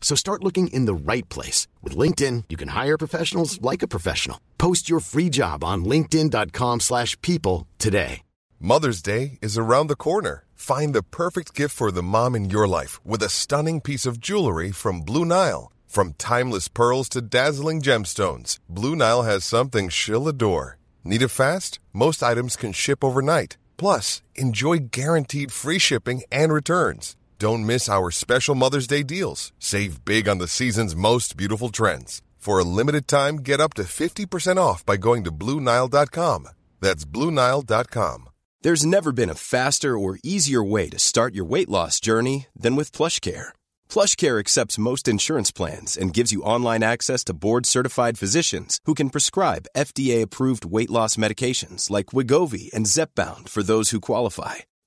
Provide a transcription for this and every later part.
So start looking in the right place. With LinkedIn, you can hire professionals like a professional. Post your free job on linkedin.com slash people today. Mother's Day is around the corner. Find the perfect gift for the mom in your life with a stunning piece of jewelry from Blue Nile. From timeless pearls to dazzling gemstones, Blue Nile has something she'll adore. Need it fast? Most items can ship overnight. Plus, enjoy guaranteed free shipping and returns. Don't miss our special Mother's Day deals. Save big on the season's most beautiful trends. For a limited time, get up to 50% off by going to Bluenile.com. That's Bluenile.com. There's never been a faster or easier way to start your weight loss journey than with PlushCare. PlushCare accepts most insurance plans and gives you online access to board-certified physicians who can prescribe FDA-approved weight loss medications like Wegovy and Zepbound for those who qualify.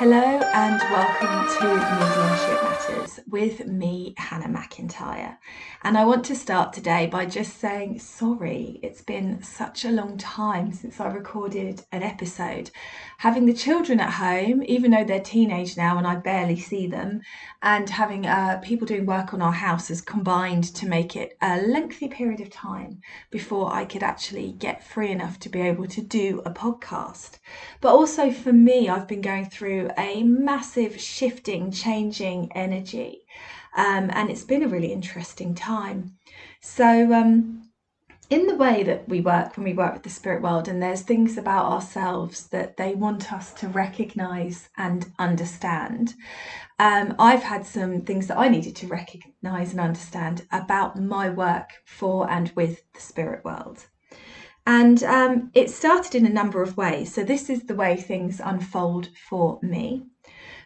Hello and welcome to Mediumship Matters with me, Hannah McIntyre. And I want to start today by just saying sorry. It's been such a long time since I recorded an episode. Having the children at home, even though they're teenage now and I barely see them, and having uh, people doing work on our house has combined to make it a lengthy period of time before I could actually get free enough to be able to do a podcast. But also for me, I've been going through a massive shifting, changing energy. Um, and it's been a really interesting time. So, um, in the way that we work when we work with the spirit world, and there's things about ourselves that they want us to recognize and understand. Um, I've had some things that I needed to recognize and understand about my work for and with the spirit world. And um, it started in a number of ways. So, this is the way things unfold for me.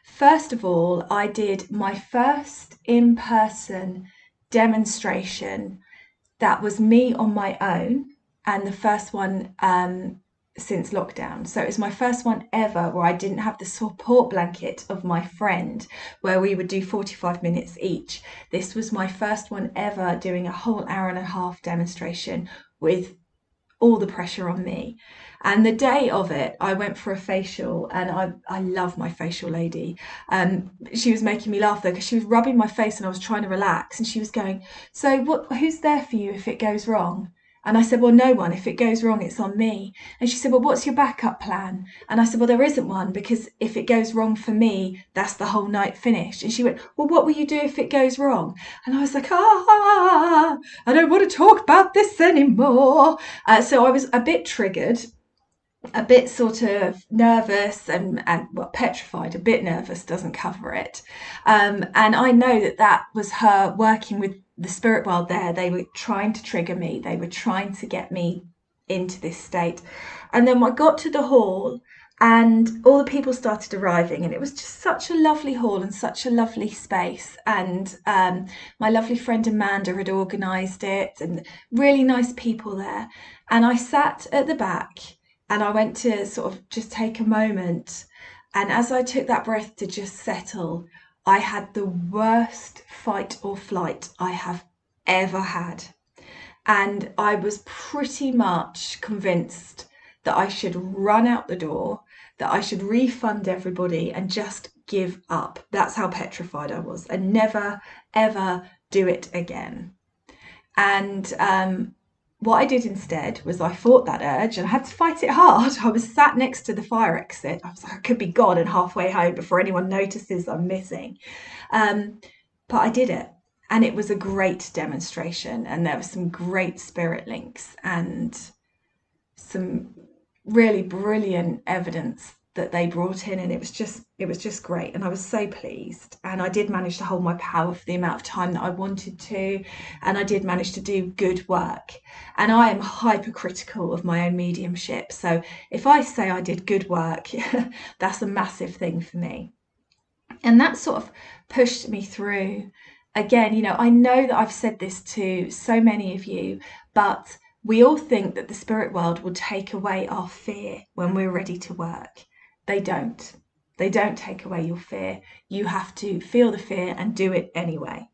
First of all, I did my first in person demonstration that was me on my own, and the first one um, since lockdown. So it was my first one ever where I didn't have the support blanket of my friend, where we would do 45 minutes each. This was my first one ever doing a whole hour and a half demonstration with all the pressure on me. And the day of it, I went for a facial, and I, I love my facial lady. Um, she was making me laugh though because she was rubbing my face, and I was trying to relax, and she was going, "So what? Who's there for you if it goes wrong?" And I said, Well, no one. If it goes wrong, it's on me. And she said, Well, what's your backup plan? And I said, Well, there isn't one because if it goes wrong for me, that's the whole night finished. And she went, Well, what will you do if it goes wrong? And I was like, Ah, I don't want to talk about this anymore. Uh, so I was a bit triggered. A bit sort of nervous and, and well, petrified, a bit nervous doesn't cover it. Um, and I know that that was her working with the spirit world there, they were trying to trigger me, they were trying to get me into this state. And then I got to the hall and all the people started arriving and it was just such a lovely hall and such a lovely space. And um, my lovely friend amanda had organized it and really nice people there. And i sat at the back and i went to sort of just take a moment. And as i took that breath to just settle i had the worst fight or flight i have ever had and i was pretty much convinced that I should run out the door, that I should refund everybody and just give up. That's how petrified I was and never, ever do it again. And um, what I did instead was I fought that urge and I had to fight it hard. I was sat next to the fire exit. I was like, I could be gone and halfway home before anyone notices I'm missing. Um, but I did it. And it was a great demonstration. And there were some great spirit links and some really brilliant evidence that they brought in and it was just it was just great. And I was so pleased. And I did manage to hold my power for the amount of time that I wanted to and I did manage to do good work. And I am hypercritical of my own mediumship. So if I say I did good work that's a massive thing for me. And that sort of pushed me through. Again you know I know that I've said this to so many of you but we all think that the spirit world will take away our fear when we're ready to work. They don't. They don't take away your fear. You have to feel the fear and do it anyway.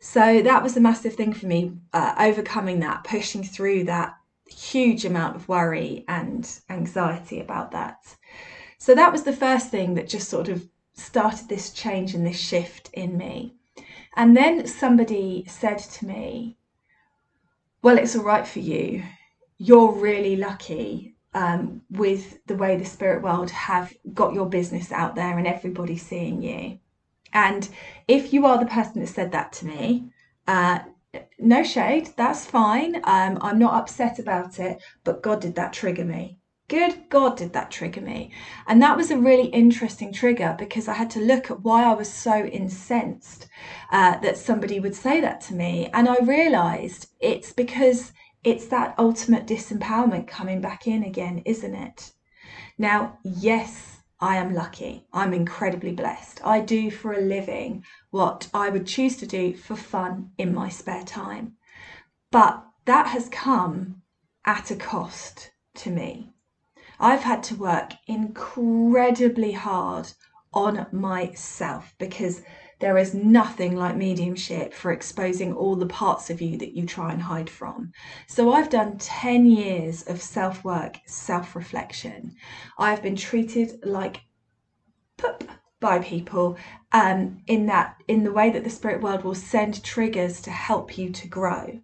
So that was a massive thing for me, uh, overcoming that, pushing through that huge amount of worry and anxiety about that. So that was the first thing that just sort of started this change and this shift in me. And then somebody said to me, well, it's all right for you. You're really lucky um, with the way the spirit world have got your business out there and everybody seeing you. And if you are the person that said that to me, uh, no shade, that's fine. Um, I'm not upset about it, but God did that trigger me. Good God, did that trigger me. And that was a really interesting trigger because I had to look at why I was so incensed uh, that somebody would say that to me. And I realized it's because it's that ultimate disempowerment coming back in again, isn't it? Now, yes, I am lucky. I'm incredibly blessed. I do for a living what I would choose to do for fun in my spare time. But that has come at a cost to me. I've had to work incredibly hard on myself because there is nothing like mediumship for exposing all the parts of you that you try and hide from. So I've done 10 years of self work, self reflection. I've been treated like poop by people um, in that in the way that the spirit world will send triggers to help you to grow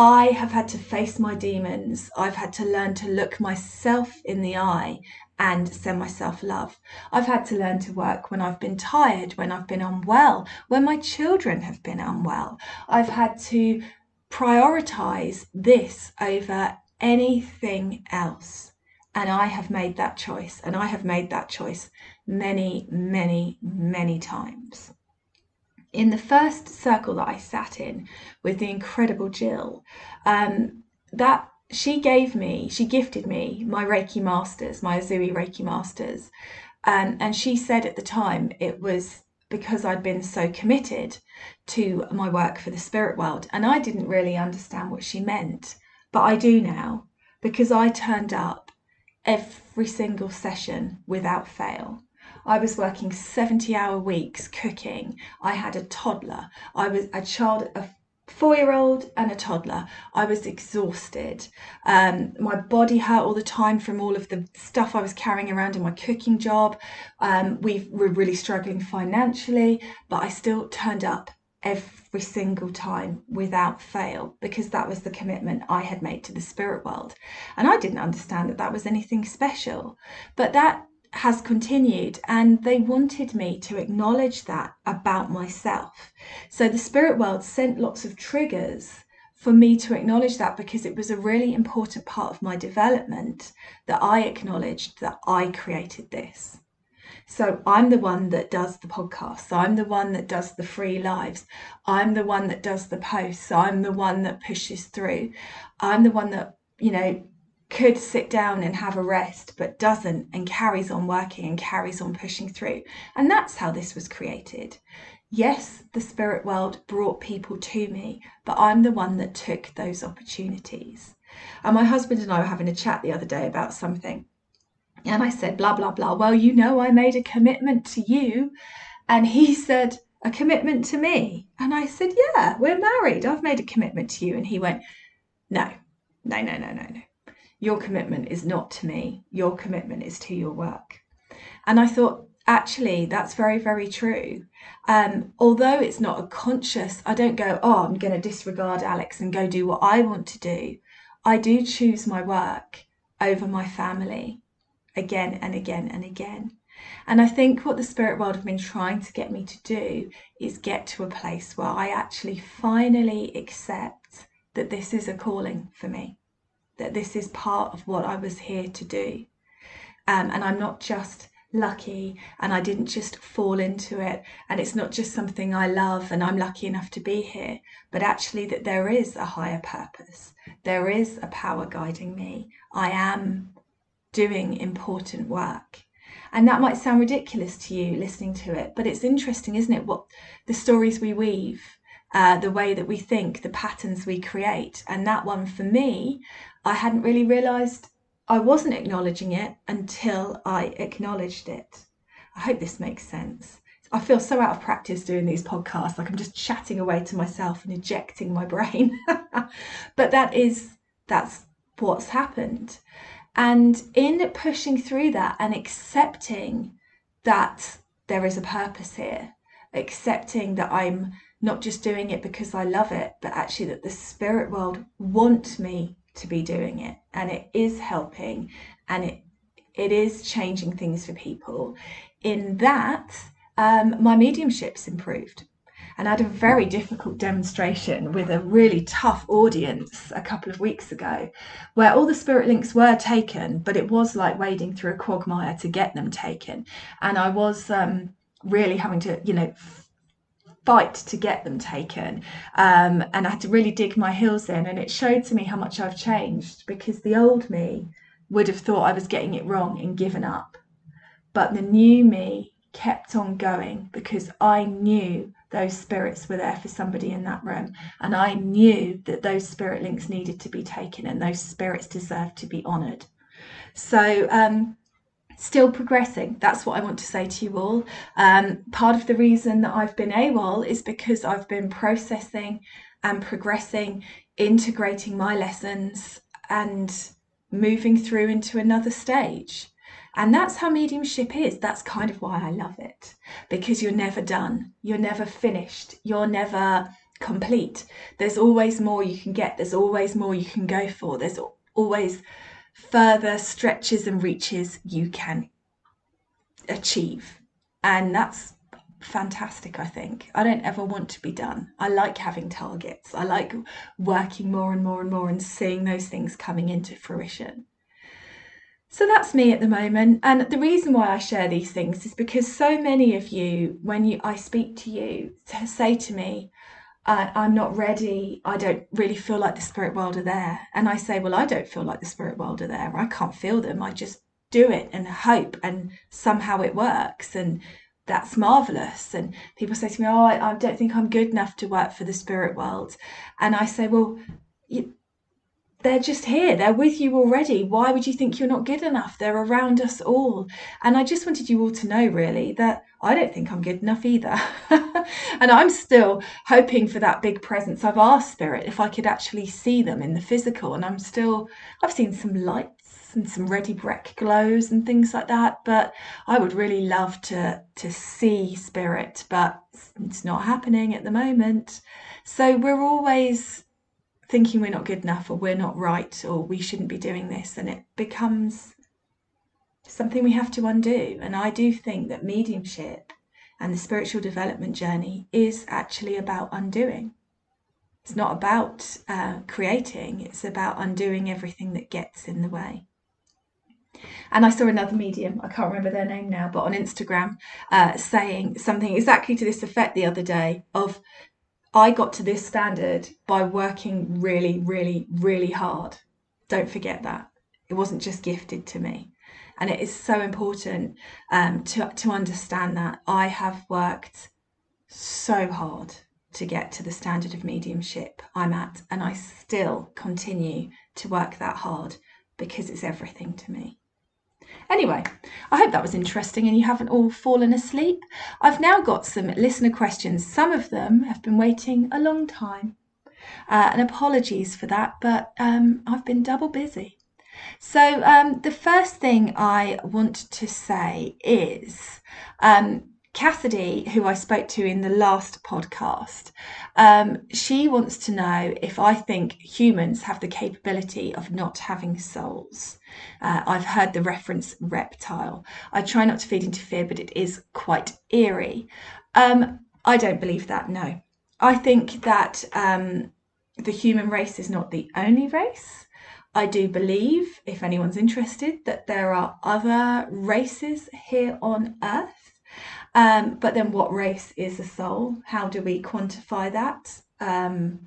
I have had to face my demons. I've had to learn to look myself in the eye and send myself love. I've had to learn to work when I've been tired, when I've been unwell, when my children have been unwell. I've had to prioritize this over anything else. And I have made that choice, and I have made that choice many, many, many times in the first circle that I sat in with the incredible Jill, um, that she gave me, she gifted me my Reiki Masters, my Usui Reiki Masters. Um, and she said at the time it was because I'd been so committed to my work for the spirit world. And I didn't really understand what she meant, but I do now because I turned up every single session without fail. I was working 70 hour weeks cooking. I had a toddler. I was a child, a four year old and a toddler. I was exhausted. Um, my body hurt all the time from all of the stuff I was carrying around in my cooking job. Um, we were really struggling financially, but I still turned up every single time without fail because that was the commitment I had made to the spirit world. And I didn't understand that that was anything special. But that has continued and they wanted me to acknowledge that about myself. So the spirit world sent lots of triggers for me to acknowledge that because it was a really important part of my development that I acknowledged that I created this. So I'm the one that does the podcast. I'm the one that does the free lives. I'm the one that does the posts. I'm the one that pushes through. I'm the one that, you know, could sit down and have a rest, but doesn't and carries on working and carries on pushing through. And that's how this was created. Yes, the spirit world brought people to me, but I'm the one that took those opportunities. And my husband and I were having a chat the other day about something. And I said, blah, blah, blah. Well, you know, I made a commitment to you. And he said, a commitment to me? And I said, yeah, we're married. I've made a commitment to you. And he went, no, no, no, no, no, no. Your commitment is not to me. Your commitment is to your work. And I thought, actually, that's very, very true. Um, although it's not a conscious, I don't go, oh, I'm going to disregard Alex and go do what I want to do. I do choose my work over my family again and again and again. And I think what the spirit world have been trying to get me to do is get to a place where I actually finally accept that this is a calling for me, that this is part of what I was here to do. Um, and I'm not just lucky and I didn't just fall into it and it's not just something I love and I'm lucky enough to be here, but actually that there is a higher purpose. There is a power guiding me. I am doing important work. And that might sound ridiculous to you listening to it, but it's interesting, isn't it? What the stories we weave, uh, the way that we think, the patterns we create. And that one for me, I hadn't really realized I wasn't acknowledging it until I acknowledged it. I hope this makes sense. I feel so out of practice doing these podcasts, like I'm just chatting away to myself and ejecting my brain. but that is, that's what's happened. And in pushing through that and accepting that there is a purpose here, accepting that I'm not just doing it because I love it, but actually that the spirit world wants me to be doing it and it is helping and it it is changing things for people. In that, um, my mediumship's improved. And I had a very difficult demonstration with a really tough audience a couple of weeks ago where all the spirit links were taken, but it was like wading through a quagmire to get them taken. And I was um, really having to, you know, fight to get them taken. Um, and I had to really dig my heels in. And it showed to me how much I've changed because the old me would have thought I was getting it wrong and given up. But the new me kept on going because I knew those spirits were there for somebody in that room. And I knew that those spirit links needed to be taken and those spirits deserved to be honoured. So, um, still progressing. That's what I want to say to you all. Um, part of the reason that I've been AWOL is because I've been processing and progressing, integrating my lessons and moving through into another stage. And that's how mediumship is. That's kind of why I love it because you're never done, you're never finished, you're never complete. There's always more you can get, there's always more you can go for, there's always further stretches and reaches you can achieve. And that's fantastic, I think. I don't ever want to be done. I like having targets. I like working more and more and more and seeing those things coming into fruition. So that's me at the moment. And the reason why I share these things is because so many of you, when you I speak to you, say to me, uh, I'm not ready. I don't really feel like the spirit world are there. And I say, well, I don't feel like the spirit world are there. I can't feel them. I just do it and hope, and somehow it works. And that's marvelous. And people say to me, oh, I, I don't think I'm good enough to work for the spirit world. And I say, well, you, they're just here. They're with you already. Why would you think you're not good enough? They're around us all. And I just wanted you all to know, really, that I don't think I'm good enough either. and I'm still hoping for that big presence. I've asked Spirit if I could actually see them in the physical. And I'm still, I've seen some lights and some Ready Brek glows and things like that. But I would really love to, to see Spirit, but it's not happening at the moment. So we're always thinking we're not good enough or we're not right or we shouldn't be doing this and it becomes something we have to undo and i do think that mediumship and the spiritual development journey is actually about undoing it's not about uh, creating it's about undoing everything that gets in the way and I saw another medium, I can't remember their name now, but on Instagram, uh, saying something exactly to this effect the other day of I got to this standard by working really, really, really hard. Don't forget that. It wasn't just gifted to me. And it is so important um, to, to understand that. I have worked so hard to get to the standard of mediumship I'm at, and I still continue to work that hard because it's everything to me. Anyway, I hope that was interesting and you haven't all fallen asleep. I've now got some listener questions. Some of them have been waiting a long time. Uh, and apologies for that, but um, I've been double busy. So, um, the first thing I want to say is um, Cassidy, who I spoke to in the last podcast, um, she wants to know if I think humans have the capability of not having souls. Uh, I've heard the reference reptile. I try not to feed into fear, but it is quite eerie. Um, I don't believe that, no. I think that um, the human race is not the only race. I do believe, if anyone's interested, that there are other races here on Earth. Um, but then, what race is a soul? How do we quantify that? Um,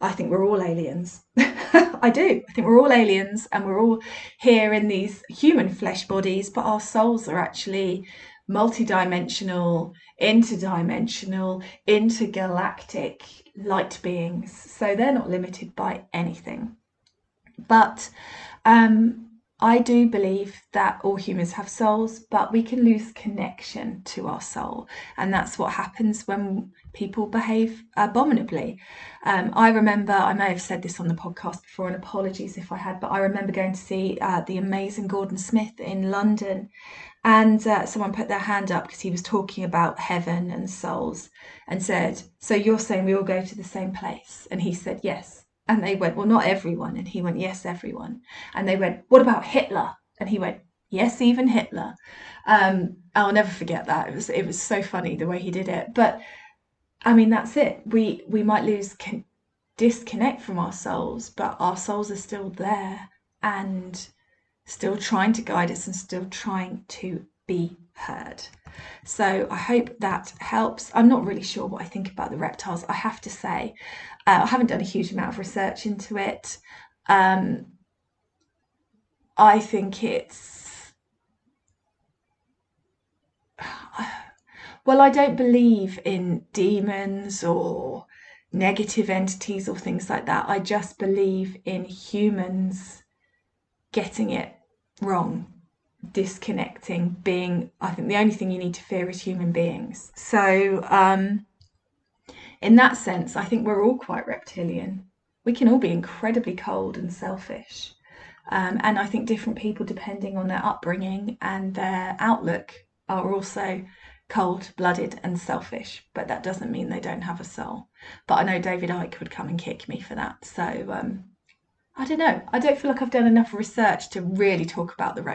I think we're all aliens. I do. I think we're all aliens and we're all here in these human flesh bodies, but our souls are actually multidimensional, interdimensional, intergalactic light beings. So they're not limited by anything. But um, I do believe that all humans have souls, but we can lose connection to our soul. And that's what happens when people behave abominably. Um, I remember, I may have said this on the podcast before, and apologies if I had, but I remember going to see uh, the amazing Gordon Smith in London. And uh, someone put their hand up because he was talking about heaven and souls and said, So you're saying we all go to the same place? And he said, Yes. And they went, Well, not everyone. And he went, Yes, everyone. And they went, What about Hitler? And he went, Yes, even Hitler. Um, I'll never forget that. It was it was so funny the way he did it. But I mean, that's it. We we might lose con- disconnect from our souls, but our souls are still there and still trying to guide us and still trying to be heard. So I hope that helps. I'm not really sure what I think about the reptiles. I have to say, uh, I haven't done a huge amount of research into it. Um, I think it's. Well, I don't believe in demons or negative entities or things like that. I just believe in humans getting it wrong disconnecting being i think the only thing you need to fear is human beings so um in that sense i think we're all quite reptilian. We can all be incredibly cold and selfish. Um, and i think different people depending on their upbringing and their outlook are also cold blooded and selfish. But that doesn't mean they don't have a soul. But i know david icke would come and kick me for that. So um, i don't know. I don't feel like i've done enough research to really talk about the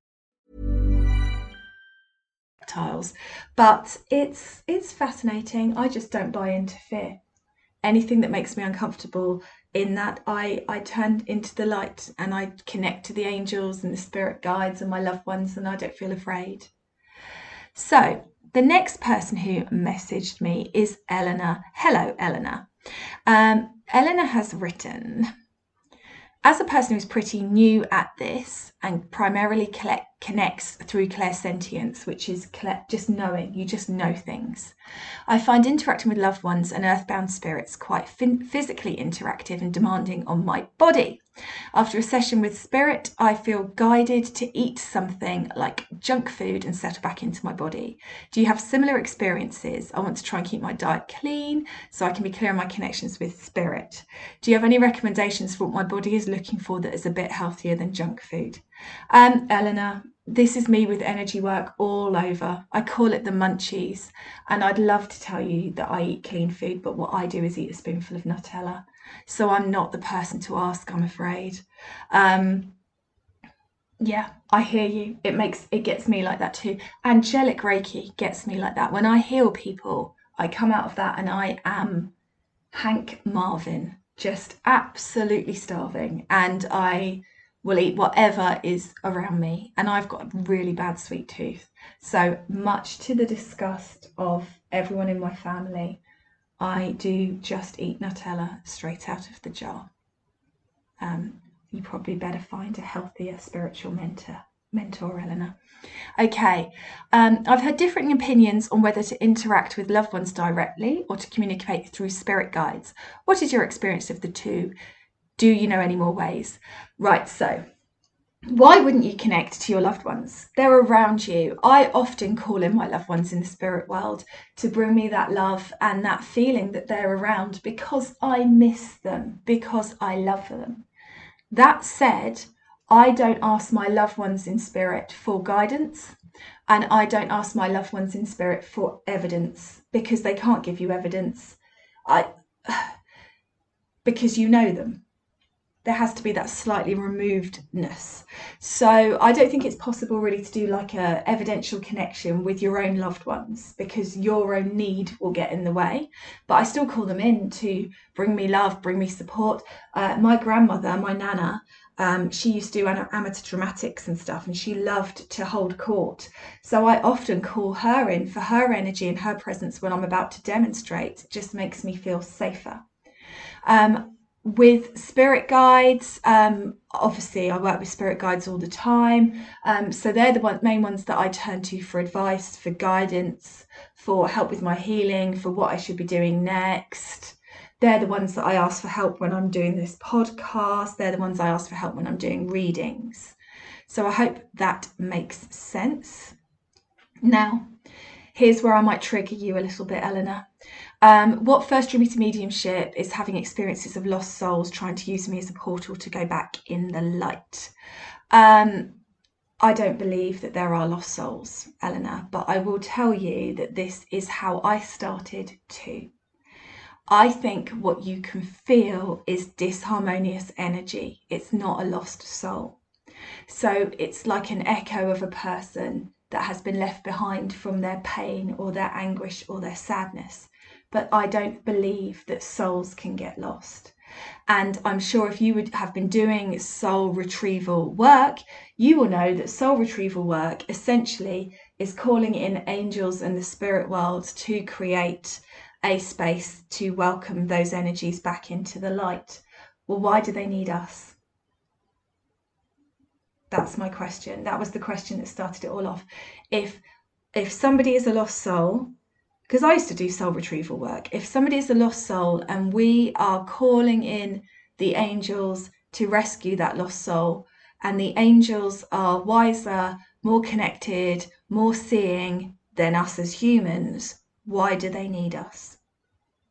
Tiles, but it's it's fascinating. I just don't buy into fear. Anything that makes me uncomfortable in that I, I turn into the light and I connect to the angels and the spirit guides and my loved ones, and I don't feel afraid. So, the next person who messaged me is Eleanor. Hello, Eleanor. Um, Eleanor has written, as a person who's pretty new at this and primarily collect, connects through clairsentience, which is just knowing, you just know things. I find interacting with loved ones and earthbound spirits quite physically interactive and demanding on my body. After a session with spirit, I feel guided to eat something like junk food and settle back into my body. Do you have similar experiences? I want to try and keep my diet clean so I can be clear on my connections with spirit. Do you have any recommendations for what my body is looking for that is a bit healthier than junk food? Um, Eleanor, this is me with energy work all over. I call it the munchies. And I'd love to tell you that I eat clean food, but what I do is eat a spoonful of Nutella. So I'm not the person to ask, I'm afraid. Um, yeah, I hear you. It makes it gets me like that too. Angelic Reiki gets me like that. When I heal people, I come out of that and I am Hank Marvin, just absolutely starving. And I will eat whatever is around me. And I've got a really bad sweet tooth. So, much to the disgust of everyone in my family, I do just eat Nutella straight out of the jar. Um, you probably better find a healthier spiritual mentor, mentor, Eleanor. Okay, um, I've had differing opinions on whether to interact with loved ones directly or to communicate through spirit guides. What is your experience of the two? Do you know any more ways? Right, so why wouldn't you connect to your loved ones? They're around you. I often call in my loved ones in the spirit world to bring me that love and that feeling that they're around because I miss them, because I love them. That said, I don't ask my loved ones in spirit for guidance and I don't ask my loved ones in spirit for evidence because they can't give you evidence. I because you know them there has to be that slightly removedness. So I don't think it's possible really to do like a evidential connection with your own loved ones because your own need will get in the way. But I still call them in to bring me love, bring me support. Uh, my grandmother, my nana, um, she used to do amateur dramatics and stuff, and she loved to hold court. So I often call her in for her energy and her presence when I'm about to demonstrate. It just makes me feel safer. Um, with spirit guides um, obviously i work with spirit guides all the time. Um, so they're the one, main ones that i turn to for advice for guidance for help with my healing for what i should be doing next. They're the ones that i ask for help when i'm doing this podcast. They're the ones i ask for help when i'm doing readings. So i hope that makes sense. Now here's where i might trigger you a little bit eleanor um, what first drew me to mediumship is having experiences of lost souls trying to use me as a portal to go back in the light. Um, I don't believe that there are lost souls, Eleanor, but I will tell you that this is how I started too. I think what you can feel is disharmonious energy. It's not a lost soul. So it's like an echo of a person that has been left behind from their pain or their anguish or their sadness but I don't believe that souls can get lost. And I'm sure if you would have been doing soul retrieval work, you will know that soul retrieval work essentially is calling in angels and the spirit world to create a space to welcome those energies back into the light. Well, why do they need us? That's my question. That was the question that started it all off. If if somebody is a lost soul because I used to do soul retrieval work. If somebody is a lost soul and we are calling in the angels to rescue that lost soul, and the angels are wiser, more connected, more seeing than us as humans, why do they need us?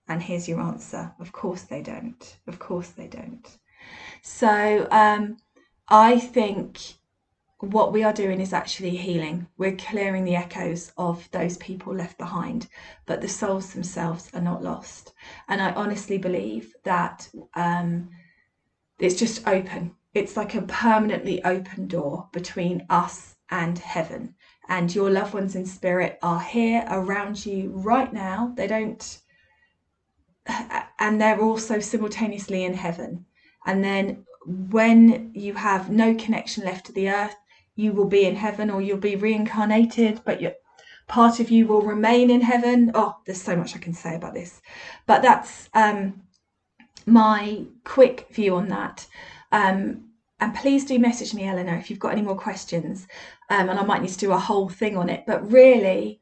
And here's your answer of course they don't. Of course they don't. So um, I think what we are doing is actually healing. We're clearing the echoes of those people left behind, but the souls themselves are not lost. And I honestly believe that um, it's just open. It's like a permanently open door between us and heaven. And your loved ones in spirit are here around you right now. They don't and they're also simultaneously in heaven. And then when you have no connection left to the earth, you will be in heaven or you'll be reincarnated, but you part of you will remain in heaven. Oh, there's so much I can say about this, but that's um, my quick view on that. Um, and please do message me, Eleanor, if you've got any more questions. Um, and I might need to do a whole thing on it. But really,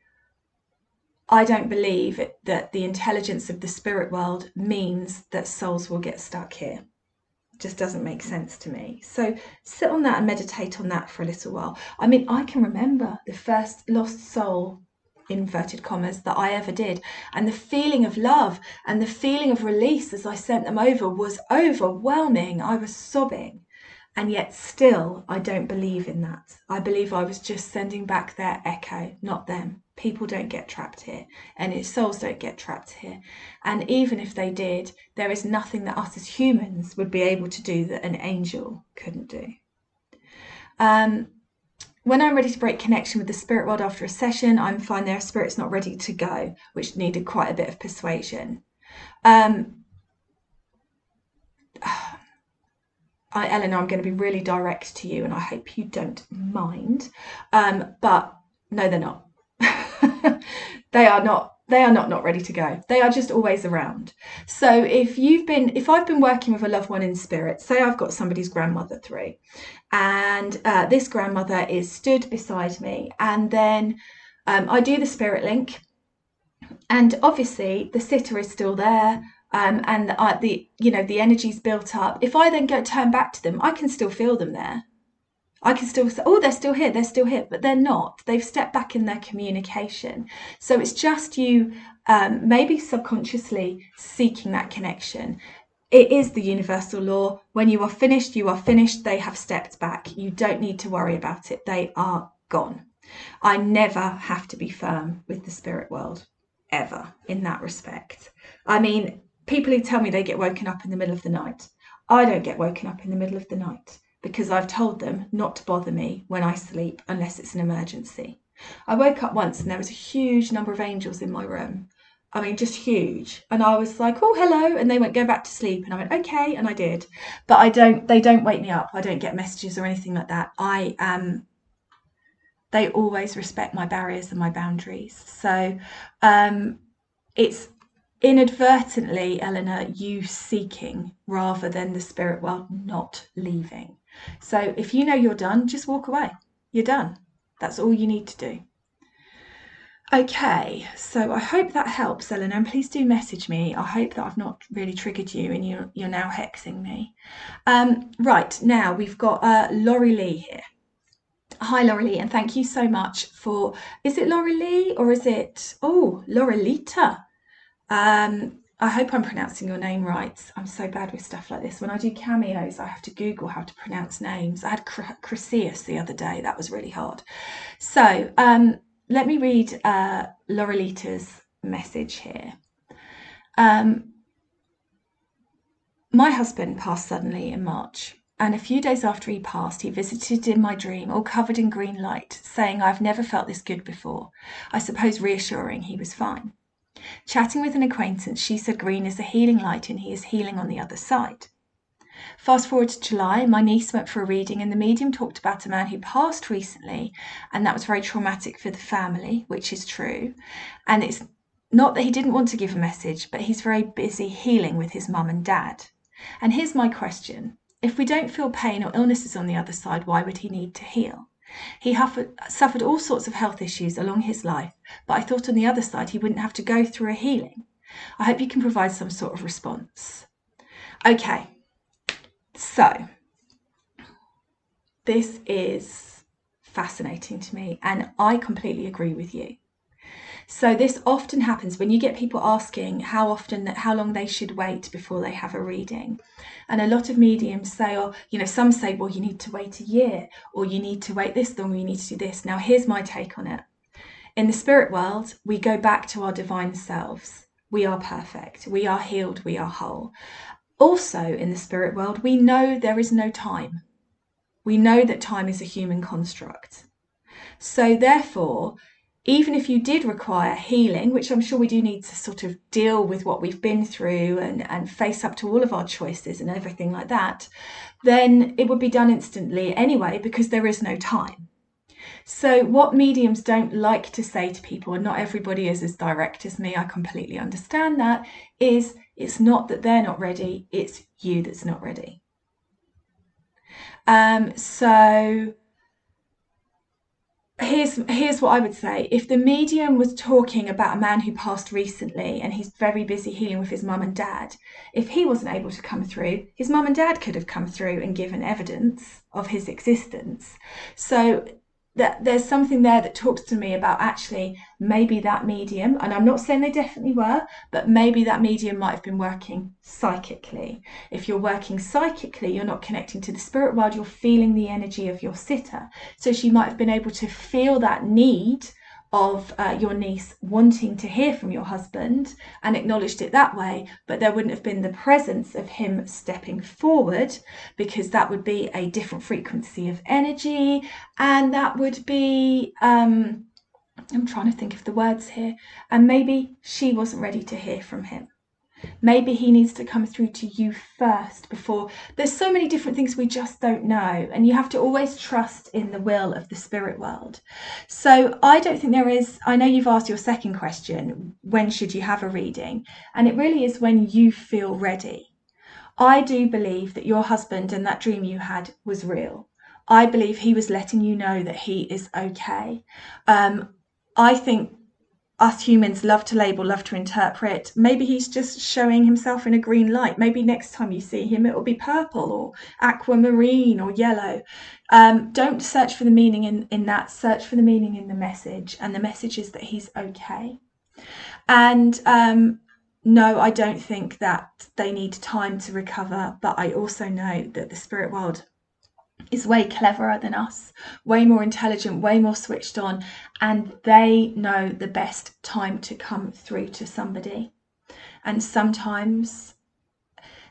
I don't believe that the intelligence of the spirit world means that souls will get stuck here. Just doesn't make sense to me. So sit on that and meditate on that for a little while. I mean, I can remember the first lost soul inverted commas that I ever did. And the feeling of love and the feeling of release as I sent them over was overwhelming. I was sobbing. And yet, still, I don't believe in that. I believe I was just sending back their echo, not them. People don't get trapped here, and its souls don't get trapped here. And even if they did, there is nothing that us as humans would be able to do that an angel couldn't do. Um, when I'm ready to break connection with the spirit world after a session, I'm fine their spirit's not ready to go, which needed quite a bit of persuasion. Um, I, Eleanor, I'm going to be really direct to you, and I hope you don't mind. Um, but no, they're not. they are not. They are not not ready to go. They are just always around. So if you've been, if I've been working with a loved one in spirit, say I've got somebody's grandmother through, and uh, this grandmother is stood beside me, and then um, I do the spirit link, and obviously the sitter is still there um, and the, uh, the you know the energy's built up. If i then go turn back to them i can still feel them there. I can still say oh they're still here they're still here but they're not. They've stepped back in their communication. So it's just you um, maybe subconsciously seeking that connection. It is the universal law. When you are finished you are finished. They have stepped back. You don't need to worry about it. They are gone. I never have to be firm with the spirit world ever in that respect. I mean people who tell me they get woken up in the middle of the night. I don't get woken up in the middle of the night because I've told them not to bother me when I sleep unless it's an emergency. I woke up once and there was a huge number of angels in my room. I mean, just huge. And I was like, oh, hello. And they went, go back to sleep. And I went, okay. And I did. But I don't, they don't wake me up. I don't get messages or anything like that. I um, they always respect my barriers and my boundaries. So um, it's inadvertently, Eleanor, you seeking rather than the spirit world not leaving. So if you know you're done, just walk away. You're done. That's all you need to do. Okay, so I hope that helps, Eleanor, and please do message me. I hope that I've not really triggered you and you're, you're now hexing me. Um, right, now we've got uh, Laurie Lee here. Hi, Laurie Lee, and thank you so much for. Is it Laurie Lee or is it. Oh, Lita? Um, I hope I'm pronouncing your name right. I'm so bad with stuff like this. When I do cameos, I have to Google how to pronounce names. I had Chryseus the other day. That was really hard. So um, let me read uh, Lorelita's message here. Um, my husband passed suddenly in March, and a few days after he passed, he visited in my dream, all covered in green light, saying, I've never felt this good before. I suppose reassuring he was fine. Chatting with an acquaintance, she said Green is a healing light and he is healing on the other side. Fast forward to July, my niece went for a reading, and the medium talked about a man who passed recently, and that was very traumatic for the family, which is true. And it's not that he didn't want to give a message, but he's very busy healing with his mum and dad. And here's my question if we don't feel pain or illnesses on the other side, why would he need to heal? He suffered all sorts of health issues along his life, but I thought on the other side he wouldn't have to go through a healing. I hope you can provide some sort of response. Okay, so this is fascinating to me, and I completely agree with you. So this often happens when you get people asking how often, how long they should wait before they have a reading. And a lot of mediums say, or, you know, some say, well, you need to wait a year or you need to wait this long, or you need to do this. Now, here's my take on it. In the spirit world, we go back to our divine selves. We are perfect. We are healed. We are whole. Also, in the spirit world, we know there is no time. We know that time is a human construct. So, therefore, even if you did require healing, which I'm sure we do need to sort of deal with what we've been through and, and face up to all of our choices and everything like that, then it would be done instantly anyway because there is no time. So, what mediums don't like to say to people, and not everybody is as direct as me, I completely understand that, is it's not that they're not ready, it's you that's not ready. Um, so, here's here's what I would say. If the medium was talking about a man who passed recently and he's very busy healing with his mum and dad, if he wasn't able to come through, his mum and dad could have come through and given evidence of his existence. So that there's something there that talks to me about actually maybe that medium, and I'm not saying they definitely were, but maybe that medium might have been working psychically. If you're working psychically, you're not connecting to the spirit world, you're feeling the energy of your sitter. So she might have been able to feel that need of uh, your niece wanting to hear from your husband and acknowledged it that way, but there wouldn't have been the presence of him stepping forward because that would be a different frequency of energy and that would be. Um, I'm trying to think of the words here, and maybe she wasn't ready to hear from him. Maybe he needs to come through to you first before. There's so many different things we just don't know, and you have to always trust in the will of the spirit world. So I don't think there is. I know you've asked your second question when should you have a reading? And it really is when you feel ready. I do believe that your husband and that dream you had was real. I believe he was letting you know that he is okay. Um, I think us humans love to label, love to interpret. Maybe he's just showing himself in a green light. Maybe next time you see him, it will be purple or aquamarine or yellow. Um, don't search for the meaning in, in that, search for the meaning in the message. And the message is that he's okay. And um, no, I don't think that they need time to recover, but I also know that the spirit world is way cleverer than us, way more intelligent, way more switched on, and they know the best time to come through to somebody. And sometimes,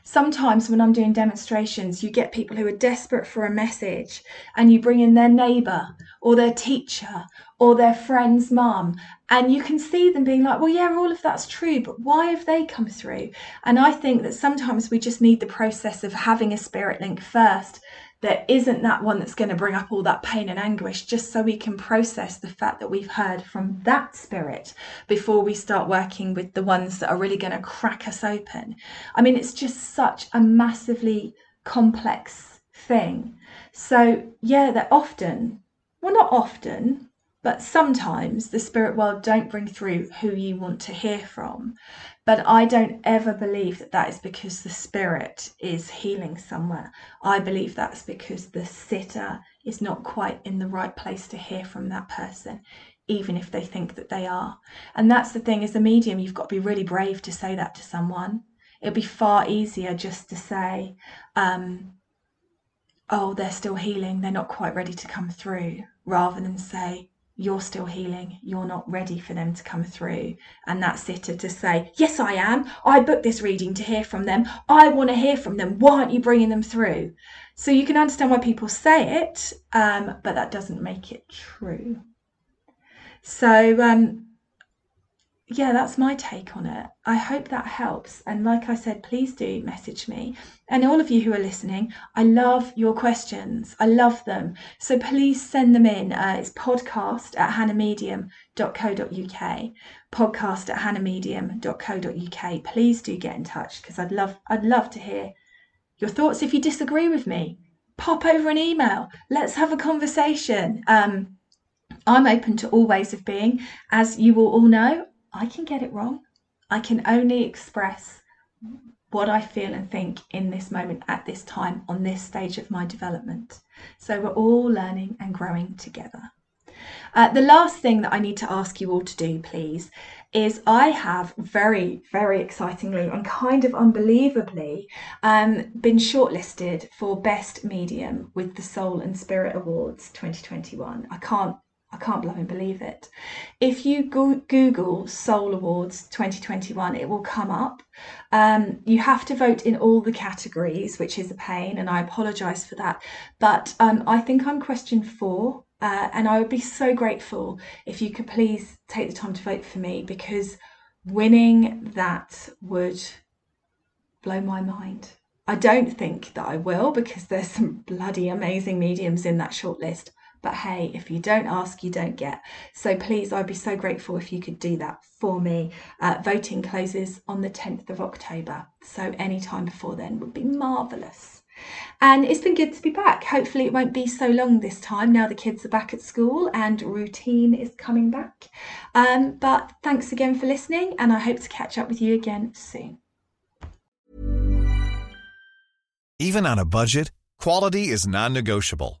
sometimes when I'm doing demonstrations, you get people who are desperate for a message and you bring in their neighbor or their teacher or their friend's mum. And you can see them being like, well, yeah, all of that's true, but why have they come through? And I think that sometimes we just need the process of having a spirit link first there isn't that one that's going to bring up all that pain and anguish just so we can process the fact that we've heard from that spirit before we start working with the ones that are really going to crack us open. I mean, it's just such a massively complex thing. So, yeah, that often, well, not often, but sometimes the spirit world don't bring through who you want to hear from. But I don't ever believe that that is because the spirit is healing somewhere. I believe that's because the sitter is not quite in the right place to hear from that person, even if they think that they are. And that's the thing as a medium, you've got to be really brave to say that to someone. It'd be far easier just to say, um, oh, they're still healing, they're not quite ready to come through, rather than say, you're still healing, you're not ready for them to come through. And that sitter to say, Yes, I am. I booked this reading to hear from them. I want to hear from them. Why aren't you bringing them through? So you can understand why people say it, um, but that doesn't make it true. So, um, yeah, that's my take on it. I hope that helps. And like I said, please do message me. And all of you who are listening, I love your questions. I love them. So please send them in. Uh, it's podcast at hannahmedium.co.uk. Podcast at hannahmedium.co.uk. Please do get in touch because I'd love I'd love to hear your thoughts. If you disagree with me, pop over an email. Let's have a conversation. Um, I'm open to all ways of being. As you will all know, I can get it wrong. I can only express what I feel and think in this moment at this time on this stage of my development. So we're all learning and growing together. Uh, the last thing that I need to ask you all to do, please, is I have very, very excitingly and kind of unbelievably um, been shortlisted for Best Medium with the Soul and Spirit Awards 2021. I can't I can't blooming believe it. If you go- Google Soul Awards 2021, it will come up. Um, you have to vote in all the categories, which is a pain, and I apologise for that. But um, I think I'm question four Uh, and I would be so grateful if you could please take the time to vote for me because winning that would blow my mind. I don't think that I will because there's some bloody amazing mediums in that shortlist. But hey, if you don't ask, you don't get. So please, I'd be so grateful if you could do that for me. Uh, voting closes on the 10th of October. So any time before then would be marvellous. And it's been good to be back. Hopefully, it won't be so long this time now the kids are back at school and routine is coming back. Um, but thanks again for listening, and I hope to catch up with you again soon. Even on a budget, quality is non negotiable.